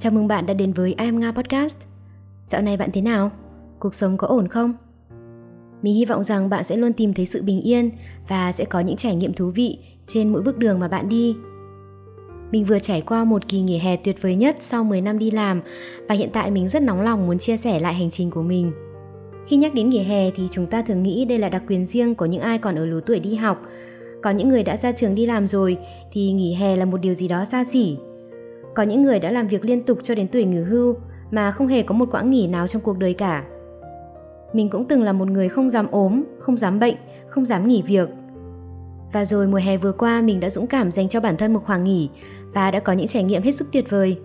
Chào mừng bạn đã đến với I Am Nga Podcast. Dạo này bạn thế nào? Cuộc sống có ổn không? Mình hy vọng rằng bạn sẽ luôn tìm thấy sự bình yên và sẽ có những trải nghiệm thú vị trên mỗi bước đường mà bạn đi. Mình vừa trải qua một kỳ nghỉ hè tuyệt vời nhất sau 10 năm đi làm và hiện tại mình rất nóng lòng muốn chia sẻ lại hành trình của mình. Khi nhắc đến nghỉ hè thì chúng ta thường nghĩ đây là đặc quyền riêng của những ai còn ở lứa tuổi đi học. Còn những người đã ra trường đi làm rồi thì nghỉ hè là một điều gì đó xa xỉ, có những người đã làm việc liên tục cho đến tuổi nghỉ hưu mà không hề có một quãng nghỉ nào trong cuộc đời cả. Mình cũng từng là một người không dám ốm, không dám bệnh, không dám nghỉ việc. Và rồi mùa hè vừa qua mình đã dũng cảm dành cho bản thân một khoảng nghỉ và đã có những trải nghiệm hết sức tuyệt vời.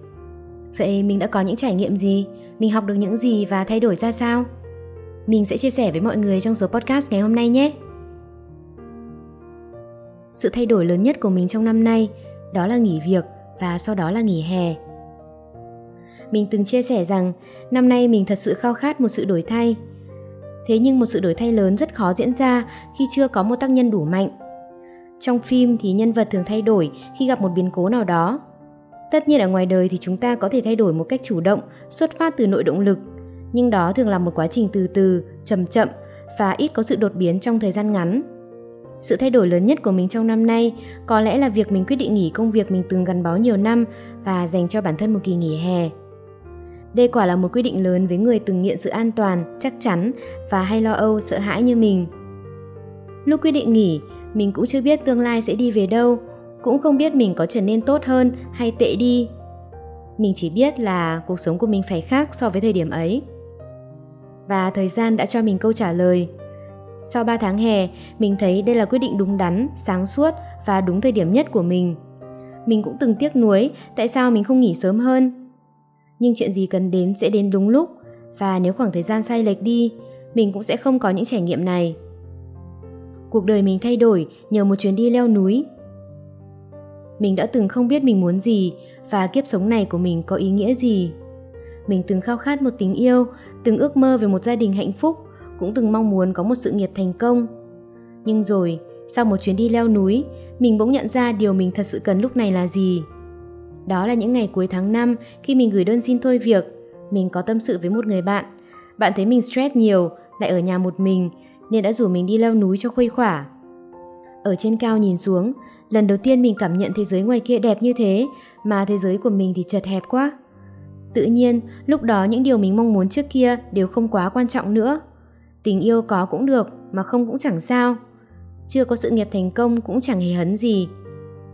Vậy mình đã có những trải nghiệm gì? Mình học được những gì và thay đổi ra sao? Mình sẽ chia sẻ với mọi người trong số podcast ngày hôm nay nhé. Sự thay đổi lớn nhất của mình trong năm nay đó là nghỉ việc và sau đó là nghỉ hè. Mình từng chia sẻ rằng năm nay mình thật sự khao khát một sự đổi thay. Thế nhưng một sự đổi thay lớn rất khó diễn ra khi chưa có một tác nhân đủ mạnh. Trong phim thì nhân vật thường thay đổi khi gặp một biến cố nào đó. Tất nhiên ở ngoài đời thì chúng ta có thể thay đổi một cách chủ động, xuất phát từ nội động lực, nhưng đó thường là một quá trình từ từ, chậm chậm và ít có sự đột biến trong thời gian ngắn. Sự thay đổi lớn nhất của mình trong năm nay có lẽ là việc mình quyết định nghỉ công việc mình từng gắn bó nhiều năm và dành cho bản thân một kỳ nghỉ hè. Đây quả là một quyết định lớn với người từng nghiện sự an toàn, chắc chắn và hay lo âu, sợ hãi như mình. Lúc quyết định nghỉ, mình cũng chưa biết tương lai sẽ đi về đâu, cũng không biết mình có trở nên tốt hơn hay tệ đi. Mình chỉ biết là cuộc sống của mình phải khác so với thời điểm ấy. Và thời gian đã cho mình câu trả lời – sau 3 tháng hè, mình thấy đây là quyết định đúng đắn, sáng suốt và đúng thời điểm nhất của mình. Mình cũng từng tiếc nuối tại sao mình không nghỉ sớm hơn. Nhưng chuyện gì cần đến sẽ đến đúng lúc và nếu khoảng thời gian sai lệch đi, mình cũng sẽ không có những trải nghiệm này. Cuộc đời mình thay đổi nhờ một chuyến đi leo núi. Mình đã từng không biết mình muốn gì và kiếp sống này của mình có ý nghĩa gì. Mình từng khao khát một tình yêu, từng ước mơ về một gia đình hạnh phúc cũng từng mong muốn có một sự nghiệp thành công. Nhưng rồi, sau một chuyến đi leo núi, mình bỗng nhận ra điều mình thật sự cần lúc này là gì. Đó là những ngày cuối tháng 5 khi mình gửi đơn xin thôi việc, mình có tâm sự với một người bạn. Bạn thấy mình stress nhiều, lại ở nhà một mình, nên đã rủ mình đi leo núi cho khuây khỏa. Ở trên cao nhìn xuống, lần đầu tiên mình cảm nhận thế giới ngoài kia đẹp như thế, mà thế giới của mình thì chật hẹp quá. Tự nhiên, lúc đó những điều mình mong muốn trước kia đều không quá quan trọng nữa. Tình yêu có cũng được, mà không cũng chẳng sao. Chưa có sự nghiệp thành công cũng chẳng hề hấn gì.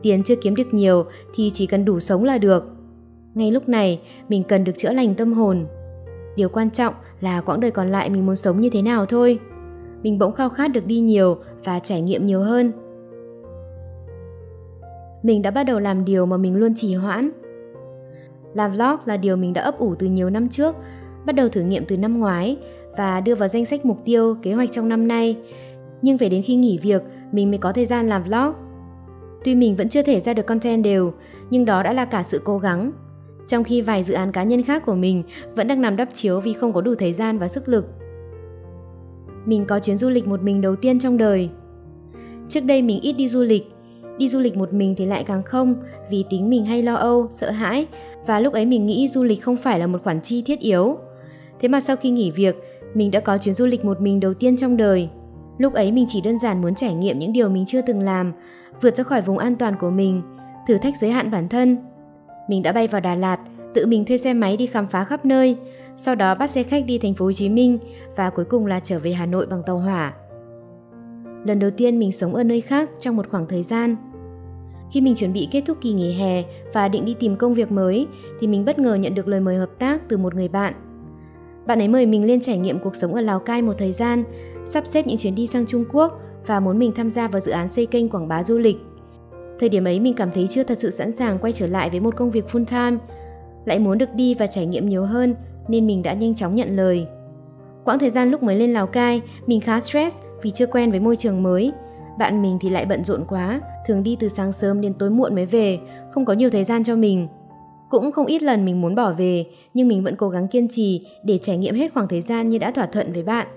Tiền chưa kiếm được nhiều thì chỉ cần đủ sống là được. Ngay lúc này, mình cần được chữa lành tâm hồn. Điều quan trọng là quãng đời còn lại mình muốn sống như thế nào thôi. Mình bỗng khao khát được đi nhiều và trải nghiệm nhiều hơn. Mình đã bắt đầu làm điều mà mình luôn trì hoãn. Làm vlog là điều mình đã ấp ủ từ nhiều năm trước, bắt đầu thử nghiệm từ năm ngoái và đưa vào danh sách mục tiêu, kế hoạch trong năm nay. Nhưng phải đến khi nghỉ việc, mình mới có thời gian làm vlog. Tuy mình vẫn chưa thể ra được content đều, nhưng đó đã là cả sự cố gắng. Trong khi vài dự án cá nhân khác của mình vẫn đang nằm đắp chiếu vì không có đủ thời gian và sức lực. Mình có chuyến du lịch một mình đầu tiên trong đời. Trước đây mình ít đi du lịch, đi du lịch một mình thì lại càng không vì tính mình hay lo âu, sợ hãi và lúc ấy mình nghĩ du lịch không phải là một khoản chi thiết yếu. Thế mà sau khi nghỉ việc, mình đã có chuyến du lịch một mình đầu tiên trong đời. Lúc ấy mình chỉ đơn giản muốn trải nghiệm những điều mình chưa từng làm, vượt ra khỏi vùng an toàn của mình, thử thách giới hạn bản thân. Mình đã bay vào Đà Lạt, tự mình thuê xe máy đi khám phá khắp nơi, sau đó bắt xe khách đi thành phố Hồ Chí Minh và cuối cùng là trở về Hà Nội bằng tàu hỏa. Lần đầu tiên mình sống ở nơi khác trong một khoảng thời gian. Khi mình chuẩn bị kết thúc kỳ nghỉ hè và định đi tìm công việc mới thì mình bất ngờ nhận được lời mời hợp tác từ một người bạn – bạn ấy mời mình lên trải nghiệm cuộc sống ở Lào Cai một thời gian, sắp xếp những chuyến đi sang Trung Quốc và muốn mình tham gia vào dự án xây kênh quảng bá du lịch. Thời điểm ấy mình cảm thấy chưa thật sự sẵn sàng quay trở lại với một công việc full time, lại muốn được đi và trải nghiệm nhiều hơn nên mình đã nhanh chóng nhận lời. Quãng thời gian lúc mới lên Lào Cai, mình khá stress vì chưa quen với môi trường mới. Bạn mình thì lại bận rộn quá, thường đi từ sáng sớm đến tối muộn mới về, không có nhiều thời gian cho mình. Cũng không ít lần mình muốn bỏ về, nhưng mình vẫn cố gắng kiên trì để trải nghiệm hết khoảng thời gian như đã thỏa thuận với bạn.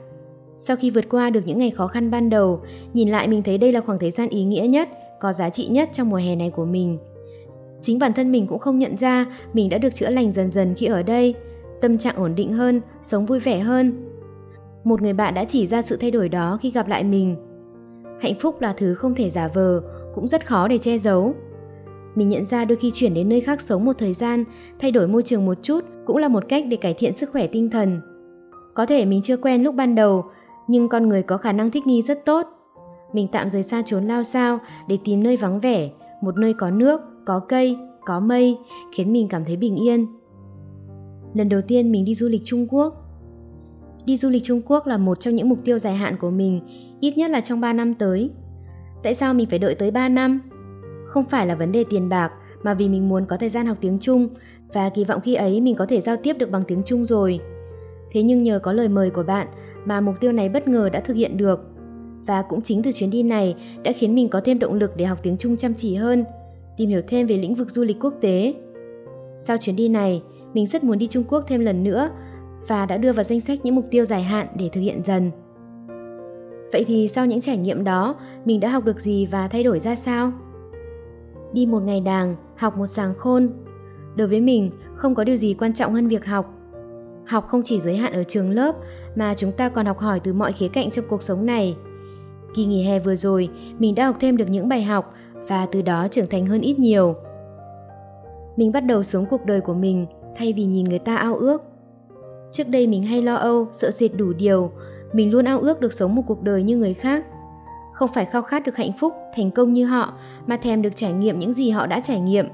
Sau khi vượt qua được những ngày khó khăn ban đầu, nhìn lại mình thấy đây là khoảng thời gian ý nghĩa nhất, có giá trị nhất trong mùa hè này của mình. Chính bản thân mình cũng không nhận ra mình đã được chữa lành dần dần khi ở đây, tâm trạng ổn định hơn, sống vui vẻ hơn. Một người bạn đã chỉ ra sự thay đổi đó khi gặp lại mình. Hạnh phúc là thứ không thể giả vờ, cũng rất khó để che giấu. Mình nhận ra đôi khi chuyển đến nơi khác sống một thời gian, thay đổi môi trường một chút cũng là một cách để cải thiện sức khỏe tinh thần. Có thể mình chưa quen lúc ban đầu, nhưng con người có khả năng thích nghi rất tốt. Mình tạm rời xa trốn lao sao để tìm nơi vắng vẻ, một nơi có nước, có cây, có mây, khiến mình cảm thấy bình yên. Lần đầu tiên mình đi du lịch Trung Quốc. Đi du lịch Trung Quốc là một trong những mục tiêu dài hạn của mình, ít nhất là trong 3 năm tới. Tại sao mình phải đợi tới 3 năm? Không phải là vấn đề tiền bạc, mà vì mình muốn có thời gian học tiếng Trung và kỳ vọng khi ấy mình có thể giao tiếp được bằng tiếng Trung rồi. Thế nhưng nhờ có lời mời của bạn mà mục tiêu này bất ngờ đã thực hiện được. Và cũng chính từ chuyến đi này đã khiến mình có thêm động lực để học tiếng Trung chăm chỉ hơn, tìm hiểu thêm về lĩnh vực du lịch quốc tế. Sau chuyến đi này, mình rất muốn đi Trung Quốc thêm lần nữa và đã đưa vào danh sách những mục tiêu dài hạn để thực hiện dần. Vậy thì sau những trải nghiệm đó, mình đã học được gì và thay đổi ra sao? Đi một ngày đàng, học một sàng khôn. Đối với mình, không có điều gì quan trọng hơn việc học. Học không chỉ giới hạn ở trường lớp mà chúng ta còn học hỏi từ mọi khía cạnh trong cuộc sống này. Kỳ nghỉ hè vừa rồi, mình đã học thêm được những bài học và từ đó trưởng thành hơn ít nhiều. Mình bắt đầu sống cuộc đời của mình thay vì nhìn người ta ao ước. Trước đây mình hay lo âu, sợ sệt đủ điều, mình luôn ao ước được sống một cuộc đời như người khác. Không phải khao khát được hạnh phúc, thành công như họ, mà thèm được trải nghiệm những gì họ đã trải nghiệm.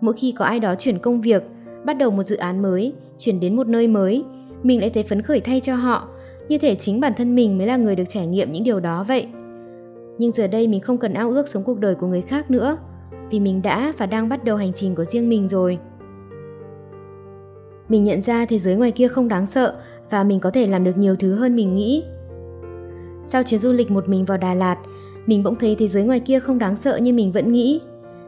Mỗi khi có ai đó chuyển công việc, bắt đầu một dự án mới, chuyển đến một nơi mới, mình lại thấy phấn khởi thay cho họ, như thể chính bản thân mình mới là người được trải nghiệm những điều đó vậy. Nhưng giờ đây mình không cần ao ước sống cuộc đời của người khác nữa, vì mình đã và đang bắt đầu hành trình của riêng mình rồi. Mình nhận ra thế giới ngoài kia không đáng sợ và mình có thể làm được nhiều thứ hơn mình nghĩ. Sau chuyến du lịch một mình vào Đà Lạt, mình bỗng thấy thế giới ngoài kia không đáng sợ như mình vẫn nghĩ.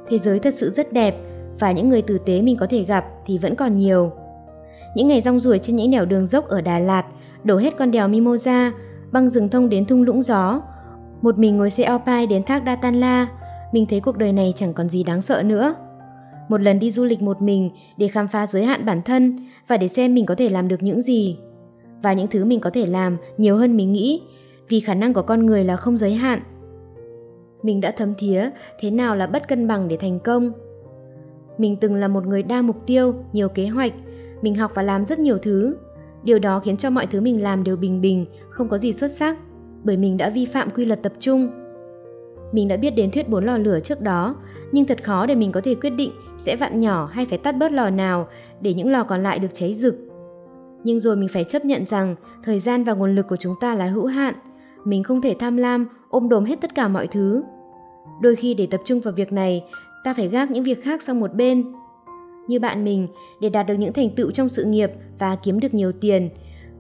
Thế giới thật sự rất đẹp và những người tử tế mình có thể gặp thì vẫn còn nhiều. Những ngày rong ruổi trên những nẻo đường dốc ở Đà Lạt, đổ hết con đèo Mimosa, băng rừng thông đến thung lũng gió. Một mình ngồi xe Alpine đến thác Datanla, mình thấy cuộc đời này chẳng còn gì đáng sợ nữa. Một lần đi du lịch một mình để khám phá giới hạn bản thân và để xem mình có thể làm được những gì. Và những thứ mình có thể làm nhiều hơn mình nghĩ, vì khả năng của con người là không giới hạn. Mình đã thấm thía thế nào là bất cân bằng để thành công. Mình từng là một người đa mục tiêu, nhiều kế hoạch, mình học và làm rất nhiều thứ. Điều đó khiến cho mọi thứ mình làm đều bình bình, không có gì xuất sắc, bởi mình đã vi phạm quy luật tập trung. Mình đã biết đến thuyết bốn lò lửa trước đó, nhưng thật khó để mình có thể quyết định sẽ vặn nhỏ hay phải tắt bớt lò nào để những lò còn lại được cháy rực. Nhưng rồi mình phải chấp nhận rằng thời gian và nguồn lực của chúng ta là hữu hạn. Mình không thể tham lam, ôm đồm hết tất cả mọi thứ. Đôi khi để tập trung vào việc này, ta phải gác những việc khác sang một bên. Như bạn mình, để đạt được những thành tựu trong sự nghiệp và kiếm được nhiều tiền,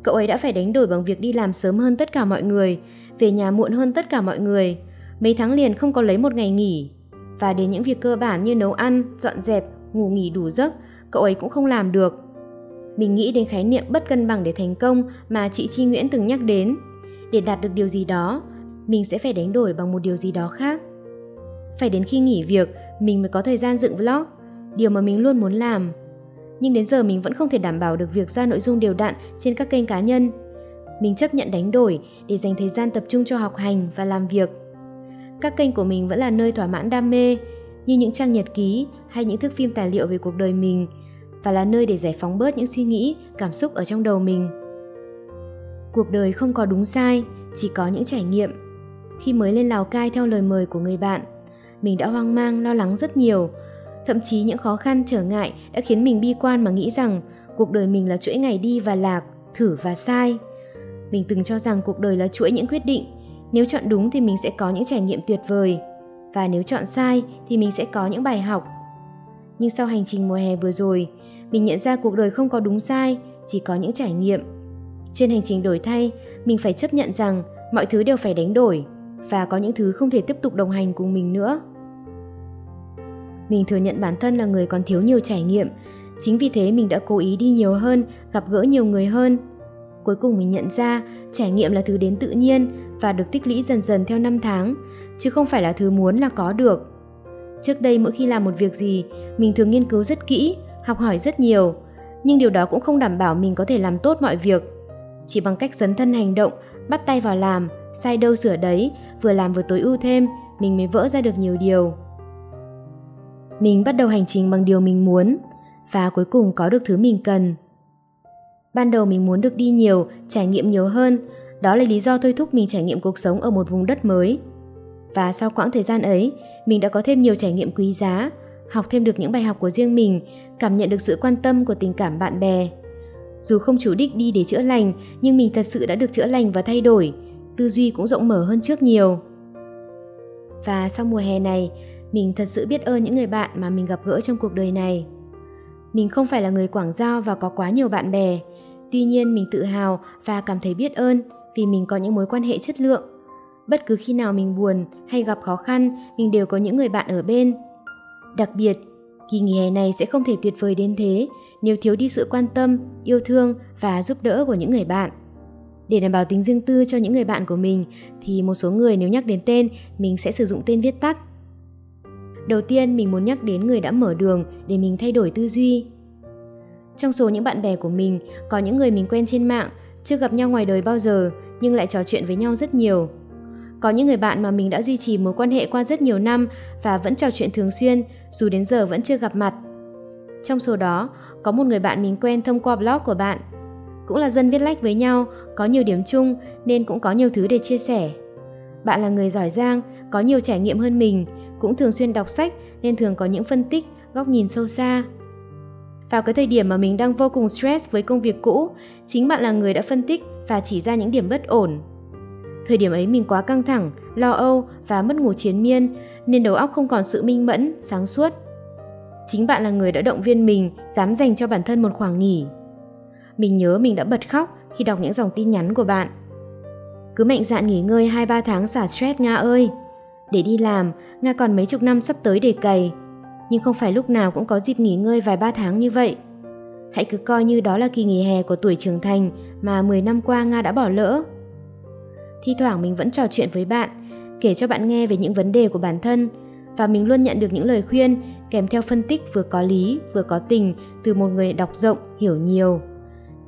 cậu ấy đã phải đánh đổi bằng việc đi làm sớm hơn tất cả mọi người, về nhà muộn hơn tất cả mọi người. Mấy tháng liền không có lấy một ngày nghỉ. Và đến những việc cơ bản như nấu ăn, dọn dẹp, ngủ nghỉ đủ giấc, cậu ấy cũng không làm được. Mình nghĩ đến khái niệm bất cân bằng để thành công mà chị Chi Nguyễn từng nhắc đến. Để đạt được điều gì đó, mình sẽ phải đánh đổi bằng một điều gì đó khác. Phải đến khi nghỉ việc, mình mới có thời gian dựng vlog, điều mà mình luôn muốn làm. Nhưng đến giờ mình vẫn không thể đảm bảo được việc ra nội dung đều đặn trên các kênh cá nhân. Mình chấp nhận đánh đổi để dành thời gian tập trung cho học hành và làm việc. Các kênh của mình vẫn là nơi thỏa mãn đam mê, như những trang nhật ký hay những thước phim tài liệu về cuộc đời mình và là nơi để giải phóng bớt những suy nghĩ, cảm xúc ở trong đầu mình. Cuộc đời không có đúng sai, chỉ có những trải nghiệm. Khi mới lên Lào Cai theo lời mời của người bạn, mình đã hoang mang, lo lắng rất nhiều. Thậm chí những khó khăn, trở ngại đã khiến mình bi quan mà nghĩ rằng cuộc đời mình là chuỗi ngày đi và lạc, thử và sai. Mình từng cho rằng cuộc đời là chuỗi những quyết định, nếu chọn đúng thì mình sẽ có những trải nghiệm tuyệt vời, và nếu chọn sai thì mình sẽ có những bài học. Nhưng sau hành trình mùa hè vừa rồi, mình nhận ra cuộc đời không có đúng sai, chỉ có những trải nghiệm. Trên hành trình đổi thay, mình phải chấp nhận rằng mọi thứ đều phải đánh đổi và có những thứ không thể tiếp tục đồng hành cùng mình nữa. Mình thừa nhận bản thân là người còn thiếu nhiều trải nghiệm, chính vì thế mình đã cố ý đi nhiều hơn, gặp gỡ nhiều người hơn. Cuối cùng mình nhận ra trải nghiệm là thứ đến tự nhiên và được tích lũy dần dần theo năm tháng, chứ không phải là thứ muốn là có được. Trước đây mỗi khi làm một việc gì, mình thường nghiên cứu rất kỹ, học hỏi rất nhiều, nhưng điều đó cũng không đảm bảo mình có thể làm tốt mọi việc. Chỉ bằng cách dấn thân hành động, bắt tay vào làm, sai đâu sửa đấy, vừa làm vừa tối ưu thêm, mình mới vỡ ra được nhiều điều. Mình bắt đầu hành trình bằng điều mình muốn và cuối cùng có được thứ mình cần. Ban đầu mình muốn được đi nhiều, trải nghiệm nhiều hơn, đó là lý do thôi thúc mình trải nghiệm cuộc sống ở một vùng đất mới. Và sau quãng thời gian ấy, mình đã có thêm nhiều trải nghiệm quý giá, học thêm được những bài học của riêng mình, cảm nhận được sự quan tâm của tình cảm bạn bè. Dù không chủ đích đi để chữa lành, nhưng mình thật sự đã được chữa lành và thay đổi, tư duy cũng rộng mở hơn trước nhiều. Và sau mùa hè này, mình thật sự biết ơn những người bạn mà mình gặp gỡ trong cuộc đời này. Mình không phải là người quảng giao và có quá nhiều bạn bè, tuy nhiên mình tự hào và cảm thấy biết ơn vì mình có những mối quan hệ chất lượng. Bất cứ khi nào mình buồn hay gặp khó khăn, mình đều có những người bạn ở bên. Đặc biệt, kỳ nghỉ hè này sẽ không thể tuyệt vời đến thế nếu thiếu đi sự quan tâm, yêu thương và giúp đỡ của những người bạn. Để đảm bảo tính riêng tư cho những người bạn của mình thì một số người nếu nhắc đến tên, mình sẽ sử dụng tên viết tắt. Đầu tiên mình muốn nhắc đến người đã mở đường để mình thay đổi tư duy. Trong số những bạn bè của mình, có những người mình quen trên mạng, chưa gặp nhau ngoài đời bao giờ nhưng lại trò chuyện với nhau rất nhiều. Có những người bạn mà mình đã duy trì mối quan hệ qua rất nhiều năm và vẫn trò chuyện thường xuyên dù đến giờ vẫn chưa gặp mặt. Trong số đó, có một người bạn mình quen thông qua blog của bạn. Cũng là dân viết lách với nhau, có nhiều điểm chung nên cũng có nhiều thứ để chia sẻ. Bạn là người giỏi giang, có nhiều trải nghiệm hơn mình, cũng thường xuyên đọc sách nên thường có những phân tích, góc nhìn sâu xa. Vào cái thời điểm mà mình đang vô cùng stress với công việc cũ, chính bạn là người đã phân tích và chỉ ra những điểm bất ổn. Thời điểm ấy mình quá căng thẳng, lo âu và mất ngủ chiến miên nên đầu óc không còn sự minh mẫn, sáng suốt. Chính bạn là người đã động viên mình dám dành cho bản thân một khoảng nghỉ. Mình nhớ mình đã bật khóc khi đọc những dòng tin nhắn của bạn. Cứ mạnh dạn nghỉ ngơi 2-3 tháng xả stress Nga ơi. Để đi làm, Nga còn mấy chục năm sắp tới để cày. Nhưng không phải lúc nào cũng có dịp nghỉ ngơi vài ba tháng như vậy. Hãy cứ coi như đó là kỳ nghỉ hè của tuổi trưởng thành mà 10 năm qua Nga đã bỏ lỡ. Thi thoảng mình vẫn trò chuyện với bạn, kể cho bạn nghe về những vấn đề của bản thân và mình luôn nhận được những lời khuyên kèm theo phân tích vừa có lý vừa có tình từ một người đọc rộng, hiểu nhiều.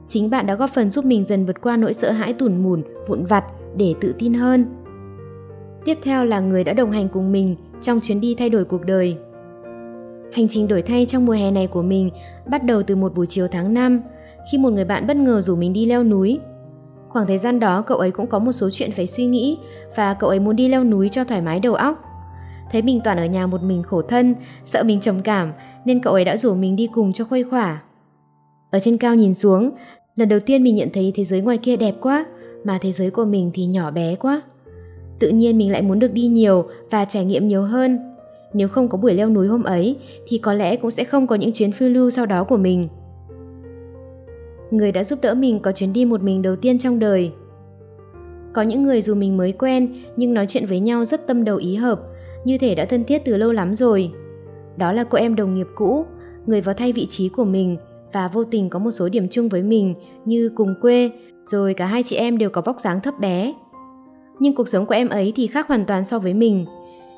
Chính bạn đã góp phần giúp mình dần vượt qua nỗi sợ hãi tủn mủn, vụn vặt để tự tin hơn. Tiếp theo là người đã đồng hành cùng mình trong chuyến đi thay đổi cuộc đời. Hành trình đổi thay trong mùa hè này của mình bắt đầu từ một buổi chiều tháng 5 khi một người bạn bất ngờ rủ mình đi leo núi. Khoảng thời gian đó cậu ấy cũng có một số chuyện phải suy nghĩ và cậu ấy muốn đi leo núi cho thoải mái đầu óc. Thấy mình toàn ở nhà một mình khổ thân, sợ mình trầm cảm nên cậu ấy đã rủ mình đi cùng cho khuây khỏa. Ở trên cao nhìn xuống, lần đầu tiên mình nhận thấy thế giới ngoài kia đẹp quá, mà thế giới của mình thì nhỏ bé quá. Tự nhiên mình lại muốn được đi nhiều và trải nghiệm nhiều hơn. Nếu không có buổi leo núi hôm ấy thì có lẽ cũng sẽ không có những chuyến phiêu lưu sau đó của mình. Người đã giúp đỡ mình có chuyến đi một mình đầu tiên trong đời. Có những người dù mình mới quen nhưng nói chuyện với nhau rất tâm đầu ý hợp, như thể đã thân thiết từ lâu lắm rồi. Đó là cô em đồng nghiệp cũ, người vào thay vị trí của mình và vô tình có một số điểm chung với mình như cùng quê, rồi cả hai chị em đều có vóc dáng thấp bé. Nhưng cuộc sống của em ấy thì khác hoàn toàn so với mình.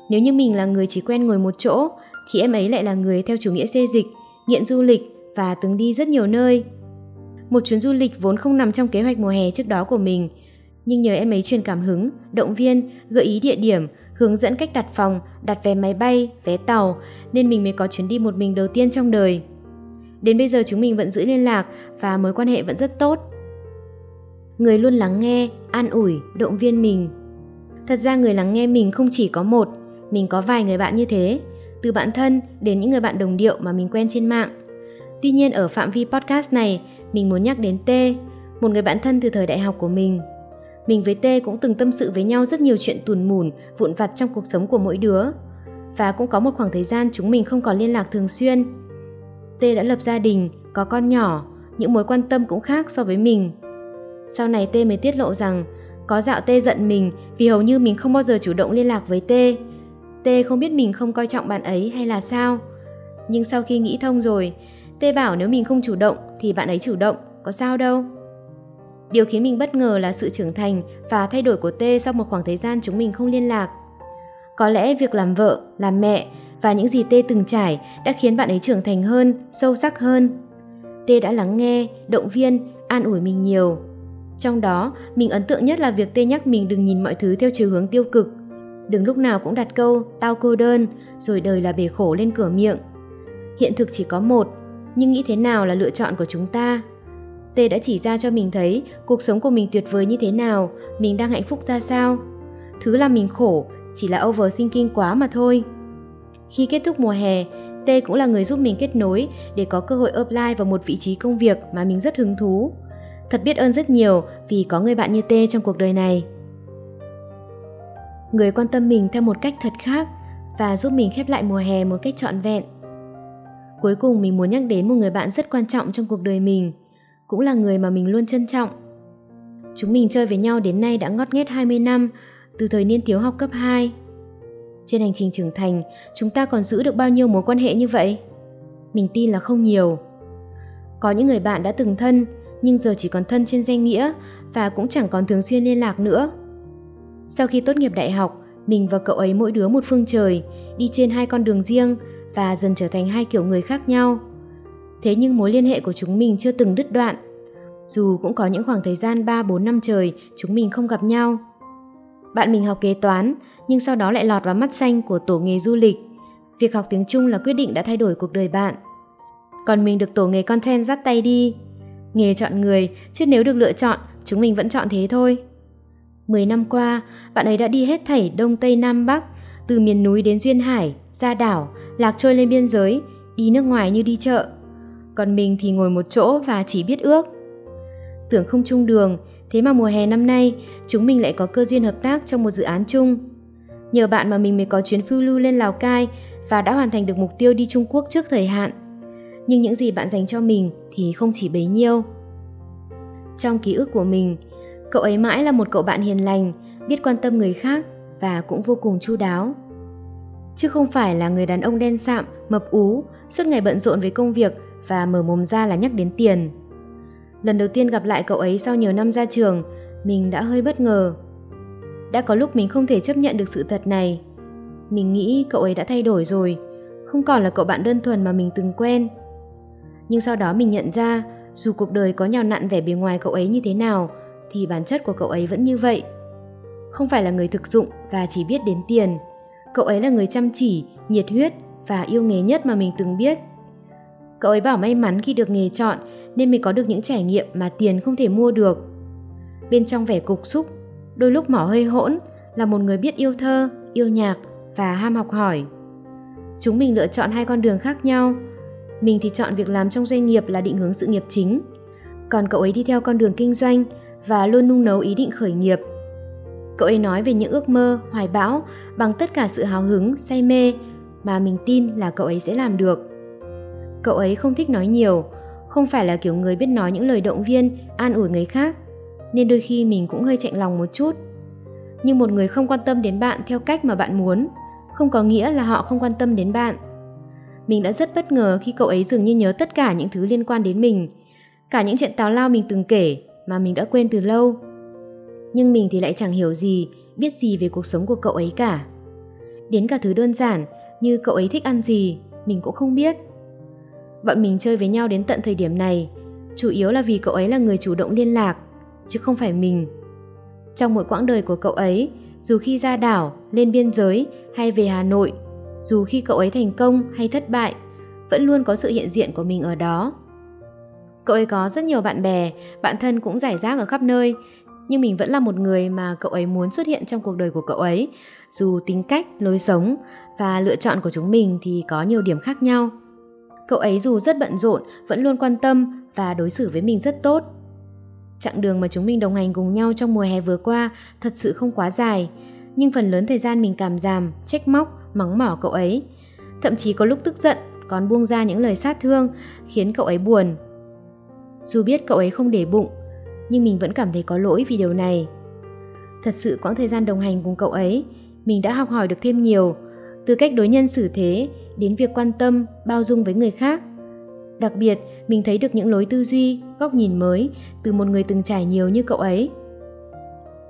Nếu như mình là người chỉ quen ngồi một chỗ, thì em ấy lại là người theo chủ nghĩa xê dịch, nghiện du lịch và từng đi rất nhiều nơi. Một chuyến du lịch vốn không nằm trong kế hoạch mùa hè trước đó của mình, nhưng nhờ em ấy truyền cảm hứng, động viên, gợi ý địa điểm, hướng dẫn cách đặt phòng, đặt vé máy bay, vé tàu, nên mình mới có chuyến đi một mình đầu tiên trong đời. Đến bây giờ chúng mình vẫn giữ liên lạc và mối quan hệ vẫn rất tốt. Người luôn lắng nghe, an ủi, động viên mình. Thật ra người lắng nghe mình không chỉ có một, mình có vài người bạn như thế, từ bạn thân đến những người bạn đồng điệu mà mình quen trên mạng. Tuy nhiên ở phạm vi podcast này, mình muốn nhắc đến T, một người bạn thân từ thời đại học của mình. Mình với T cũng từng tâm sự với nhau rất nhiều chuyện tùn mùn, vụn vặt trong cuộc sống của mỗi đứa. Và cũng có một khoảng thời gian chúng mình không còn liên lạc thường xuyên. T đã lập gia đình, có con nhỏ, những mối quan tâm cũng khác so với mình. Sau này T mới tiết lộ rằng có dạo T giận mình vì hầu như mình không bao giờ chủ động liên lạc với T. T không biết mình không coi trọng bạn ấy hay là sao. Nhưng sau khi nghĩ thông rồi, T bảo nếu mình không chủ động thì bạn ấy chủ động, có sao đâu. Điều khiến mình bất ngờ là sự trưởng thành và thay đổi của T sau một khoảng thời gian chúng mình không liên lạc. Có lẽ việc làm vợ, làm mẹ và những gì T từng trải đã khiến bạn ấy trưởng thành hơn, sâu sắc hơn. T đã lắng nghe, động viên, an ủi mình nhiều. Trong đó, mình ấn tượng nhất là việc T nhắc mình đừng nhìn mọi thứ theo chiều hướng tiêu cực. Đừng lúc nào cũng đặt câu tao cô đơn, rồi đời là bể khổ lên cửa miệng. Hiện thực chỉ có một, nhưng nghĩ thế nào là lựa chọn của chúng ta. Tê đã chỉ ra cho mình thấy cuộc sống của mình tuyệt vời như thế nào, mình đang hạnh phúc ra sao. Thứ làm mình khổ chỉ là overthinking quá mà thôi. Khi kết thúc mùa hè, Tê cũng là người giúp mình kết nối để có cơ hội apply vào một vị trí công việc mà mình rất hứng thú. Thật biết ơn rất nhiều vì có người bạn như Tê trong cuộc đời này. Người quan tâm mình theo một cách thật khác và giúp mình khép lại mùa hè một cách trọn vẹn. Cuối cùng mình muốn nhắc đến một người bạn rất quan trọng trong cuộc đời mình, cũng là người mà mình luôn trân trọng. Chúng mình chơi với nhau đến nay đã ngót nghét 20 năm, từ thời niên thiếu học cấp 2. Trên hành trình trưởng thành, chúng ta còn giữ được bao nhiêu mối quan hệ như vậy? Mình tin là không nhiều. Có những người bạn đã từng thân, nhưng giờ chỉ còn thân trên danh nghĩa và cũng chẳng còn thường xuyên liên lạc nữa. Sau khi tốt nghiệp đại học, mình và cậu ấy mỗi đứa một phương trời, đi trên hai con đường riêng và dần trở thành hai kiểu người khác nhau. Thế nhưng mối liên hệ của chúng mình chưa từng đứt đoạn. Dù cũng có những khoảng thời gian 3-4 năm trời chúng mình không gặp nhau. Bạn mình học kế toán, nhưng sau đó lại lọt vào mắt xanh của tổ nghề du lịch. Việc học tiếng Trung là quyết định đã thay đổi cuộc đời bạn. Còn mình được tổ nghề content dắt tay đi. Nghề chọn người, chứ nếu được lựa chọn, chúng mình vẫn chọn thế thôi. 10 năm qua, bạn ấy đã đi hết thảy Đông Tây Nam Bắc, từ miền núi đến duyên hải, ra đảo, lạc trôi lên biên giới, đi nước ngoài như đi chợ. Còn mình thì ngồi một chỗ và chỉ biết ước. Tưởng không chung đường, thế mà mùa hè năm nay, chúng mình lại có cơ duyên hợp tác trong một dự án chung. Nhờ bạn mà mình mới có chuyến phiêu lưu lên Lào Cai và đã hoàn thành được mục tiêu đi Trung Quốc trước thời hạn. Nhưng những gì bạn dành cho mình thì không chỉ bấy nhiêu. Trong ký ức của mình, cậu ấy mãi là một cậu bạn hiền lành, biết quan tâm người khác và cũng vô cùng chu đáo. Chứ không phải là người đàn ông đen sạm, mập ú, suốt ngày bận rộn với công việc và mở mồm ra là nhắc đến tiền. Lần đầu tiên gặp lại cậu ấy sau nhiều năm ra trường, mình đã hơi bất ngờ đã có lúc mình không thể chấp nhận được sự thật này. Mình nghĩ cậu ấy đã thay đổi rồi, không còn là cậu bạn đơn thuần mà mình từng quen. Nhưng sau đó mình nhận ra, dù cuộc đời có nhào nặn vẻ bề ngoài cậu ấy như thế nào, thì bản chất của cậu ấy vẫn như vậy. Không phải là người thực dụng và chỉ biết đến tiền. Cậu ấy là người chăm chỉ, nhiệt huyết và yêu nghề nhất mà mình từng biết. Cậu ấy bảo may mắn khi được nghề chọn nên mới có được những trải nghiệm mà tiền không thể mua được. Bên trong vẻ cục xúc đôi lúc mỏ hơi hỗn, là một người biết yêu thơ, yêu nhạc và ham học hỏi. Chúng mình lựa chọn hai con đường khác nhau. Mình thì chọn việc làm trong doanh nghiệp là định hướng sự nghiệp chính, còn cậu ấy đi theo con đường kinh doanh và luôn nung nấu ý định khởi nghiệp. Cậu ấy nói về những ước mơ, hoài bão bằng tất cả sự hào hứng, say mê mà mình tin là cậu ấy sẽ làm được. Cậu ấy không thích nói nhiều, không phải là kiểu người biết nói những lời động viên, an ủi người khác nên đôi khi mình cũng hơi chạnh lòng một chút. Nhưng một người không quan tâm đến bạn theo cách mà bạn muốn không có nghĩa là họ không quan tâm đến bạn. Mình đã rất bất ngờ khi cậu ấy dường như nhớ tất cả những thứ liên quan đến mình cả những chuyện tào lao mình từng kể mà mình đã quên từ lâu nhưng mình thì lại chẳng hiểu gì biết gì về cuộc sống của cậu ấy cả đến cả thứ đơn giản như cậu ấy thích ăn gì mình cũng không biết bọn mình chơi với nhau đến tận thời điểm này chủ yếu là vì cậu ấy là người chủ động liên lạc chứ không phải mình. Trong mỗi quãng đời của cậu ấy, dù khi ra đảo, lên biên giới hay về Hà Nội, dù khi cậu ấy thành công hay thất bại, vẫn luôn có sự hiện diện của mình ở đó. Cậu ấy có rất nhiều bạn bè, bạn thân cũng giải rác ở khắp nơi, nhưng mình vẫn là một người mà cậu ấy muốn xuất hiện trong cuộc đời của cậu ấy, dù tính cách, lối sống và lựa chọn của chúng mình thì có nhiều điểm khác nhau. Cậu ấy dù rất bận rộn vẫn luôn quan tâm và đối xử với mình rất tốt. Chặng đường mà chúng mình đồng hành cùng nhau trong mùa hè vừa qua thật sự không quá dài, nhưng phần lớn thời gian mình cảm giảm, trách móc, mắng mỏ cậu ấy. Thậm chí có lúc tức giận, còn buông ra những lời sát thương, khiến cậu ấy buồn. Dù biết cậu ấy không để bụng, nhưng mình vẫn cảm thấy có lỗi vì điều này. Thật sự quãng thời gian đồng hành cùng cậu ấy, mình đã học hỏi được thêm nhiều, từ cách đối nhân xử thế đến việc quan tâm, bao dung với người khác. Đặc biệt, mình thấy được những lối tư duy, góc nhìn mới từ một người từng trải nhiều như cậu ấy.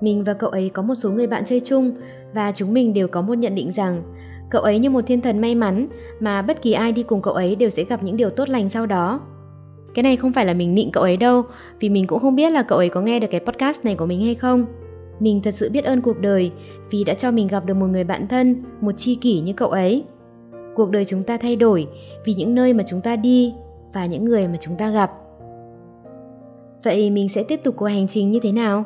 Mình và cậu ấy có một số người bạn chơi chung và chúng mình đều có một nhận định rằng Cậu ấy như một thiên thần may mắn mà bất kỳ ai đi cùng cậu ấy đều sẽ gặp những điều tốt lành sau đó. Cái này không phải là mình nịnh cậu ấy đâu, vì mình cũng không biết là cậu ấy có nghe được cái podcast này của mình hay không. Mình thật sự biết ơn cuộc đời vì đã cho mình gặp được một người bạn thân, một tri kỷ như cậu ấy. Cuộc đời chúng ta thay đổi vì những nơi mà chúng ta đi và những người mà chúng ta gặp. Vậy mình sẽ tiếp tục cuộc hành trình như thế nào?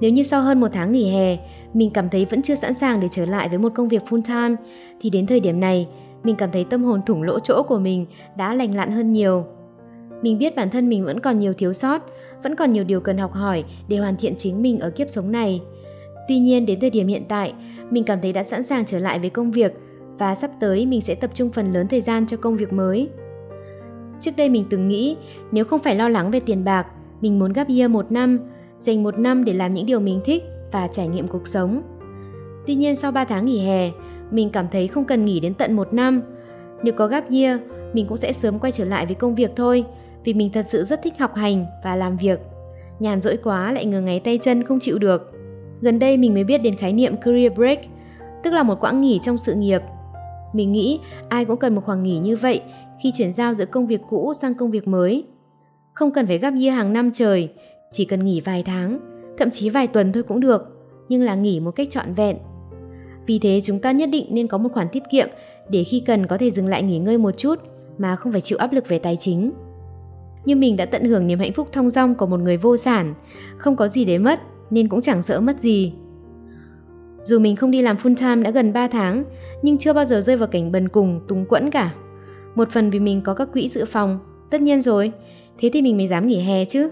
Nếu như sau hơn một tháng nghỉ hè, mình cảm thấy vẫn chưa sẵn sàng để trở lại với một công việc full time, thì đến thời điểm này, mình cảm thấy tâm hồn thủng lỗ chỗ của mình đã lành lặn hơn nhiều. Mình biết bản thân mình vẫn còn nhiều thiếu sót, vẫn còn nhiều điều cần học hỏi để hoàn thiện chính mình ở kiếp sống này. Tuy nhiên đến thời điểm hiện tại, mình cảm thấy đã sẵn sàng trở lại với công việc và sắp tới mình sẽ tập trung phần lớn thời gian cho công việc mới. Trước đây mình từng nghĩ nếu không phải lo lắng về tiền bạc, mình muốn gap year một năm, dành một năm để làm những điều mình thích và trải nghiệm cuộc sống. Tuy nhiên sau 3 tháng nghỉ hè, mình cảm thấy không cần nghỉ đến tận một năm. Nếu có gap year, mình cũng sẽ sớm quay trở lại với công việc thôi, vì mình thật sự rất thích học hành và làm việc. Nhàn rỗi quá lại ngừng ngáy tay chân không chịu được. Gần đây mình mới biết đến khái niệm career break, tức là một quãng nghỉ trong sự nghiệp. Mình nghĩ ai cũng cần một khoảng nghỉ như vậy khi chuyển giao giữa công việc cũ sang công việc mới. Không cần phải gấp year hàng năm trời, chỉ cần nghỉ vài tháng, thậm chí vài tuần thôi cũng được, nhưng là nghỉ một cách trọn vẹn. Vì thế chúng ta nhất định nên có một khoản tiết kiệm để khi cần có thể dừng lại nghỉ ngơi một chút mà không phải chịu áp lực về tài chính như mình đã tận hưởng niềm hạnh phúc thong dong của một người vô sản, không có gì để mất nên cũng chẳng sợ mất gì. Dù mình không đi làm full time đã gần 3 tháng, nhưng chưa bao giờ rơi vào cảnh bần cùng, túng quẫn cả. Một phần vì mình có các quỹ dự phòng, tất nhiên rồi, thế thì mình mới dám nghỉ hè chứ.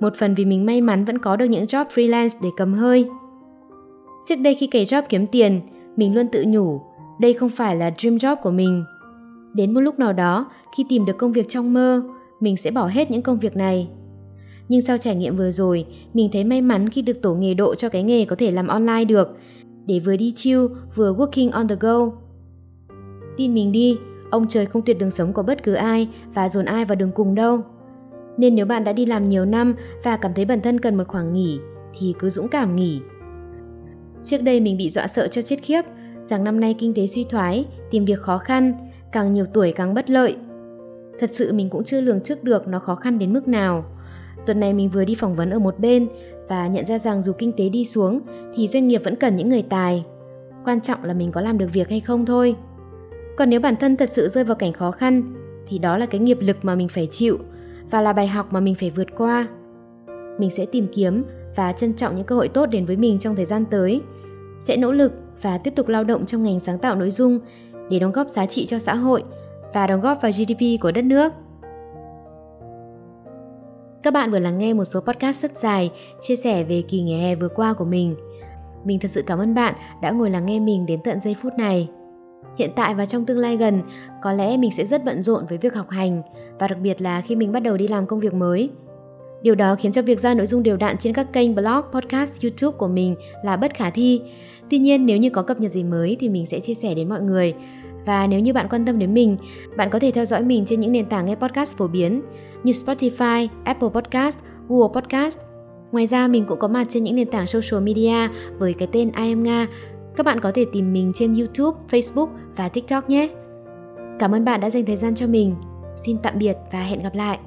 Một phần vì mình may mắn vẫn có được những job freelance để cầm hơi. Trước đây khi cày job kiếm tiền, mình luôn tự nhủ, đây không phải là dream job của mình. Đến một lúc nào đó, khi tìm được công việc trong mơ, mình sẽ bỏ hết những công việc này. Nhưng sau trải nghiệm vừa rồi, mình thấy may mắn khi được tổ nghề độ cho cái nghề có thể làm online được, để vừa đi chill, vừa working on the go. Tin mình đi, Ông trời không tuyệt đường sống của bất cứ ai và dồn ai vào đường cùng đâu. Nên nếu bạn đã đi làm nhiều năm và cảm thấy bản thân cần một khoảng nghỉ thì cứ dũng cảm nghỉ. Trước đây mình bị dọa sợ cho chết khiếp rằng năm nay kinh tế suy thoái, tìm việc khó khăn, càng nhiều tuổi càng bất lợi. Thật sự mình cũng chưa lường trước được nó khó khăn đến mức nào. Tuần này mình vừa đi phỏng vấn ở một bên và nhận ra rằng dù kinh tế đi xuống thì doanh nghiệp vẫn cần những người tài. Quan trọng là mình có làm được việc hay không thôi. Còn nếu bản thân thật sự rơi vào cảnh khó khăn, thì đó là cái nghiệp lực mà mình phải chịu và là bài học mà mình phải vượt qua. Mình sẽ tìm kiếm và trân trọng những cơ hội tốt đến với mình trong thời gian tới. Sẽ nỗ lực và tiếp tục lao động trong ngành sáng tạo nội dung để đóng góp giá trị cho xã hội và đóng góp vào GDP của đất nước. Các bạn vừa lắng nghe một số podcast rất dài chia sẻ về kỳ nghỉ hè vừa qua của mình. Mình thật sự cảm ơn bạn đã ngồi lắng nghe mình đến tận giây phút này. Hiện tại và trong tương lai gần, có lẽ mình sẽ rất bận rộn với việc học hành và đặc biệt là khi mình bắt đầu đi làm công việc mới. Điều đó khiến cho việc ra nội dung đều đặn trên các kênh blog, podcast, YouTube của mình là bất khả thi. Tuy nhiên nếu như có cập nhật gì mới thì mình sẽ chia sẻ đến mọi người. Và nếu như bạn quan tâm đến mình, bạn có thể theo dõi mình trên những nền tảng nghe podcast phổ biến như Spotify, Apple Podcast, Google Podcast. Ngoài ra mình cũng có mặt trên những nền tảng social media với cái tên I am Nga các bạn có thể tìm mình trên YouTube, Facebook và TikTok nhé. Cảm ơn bạn đã dành thời gian cho mình. Xin tạm biệt và hẹn gặp lại.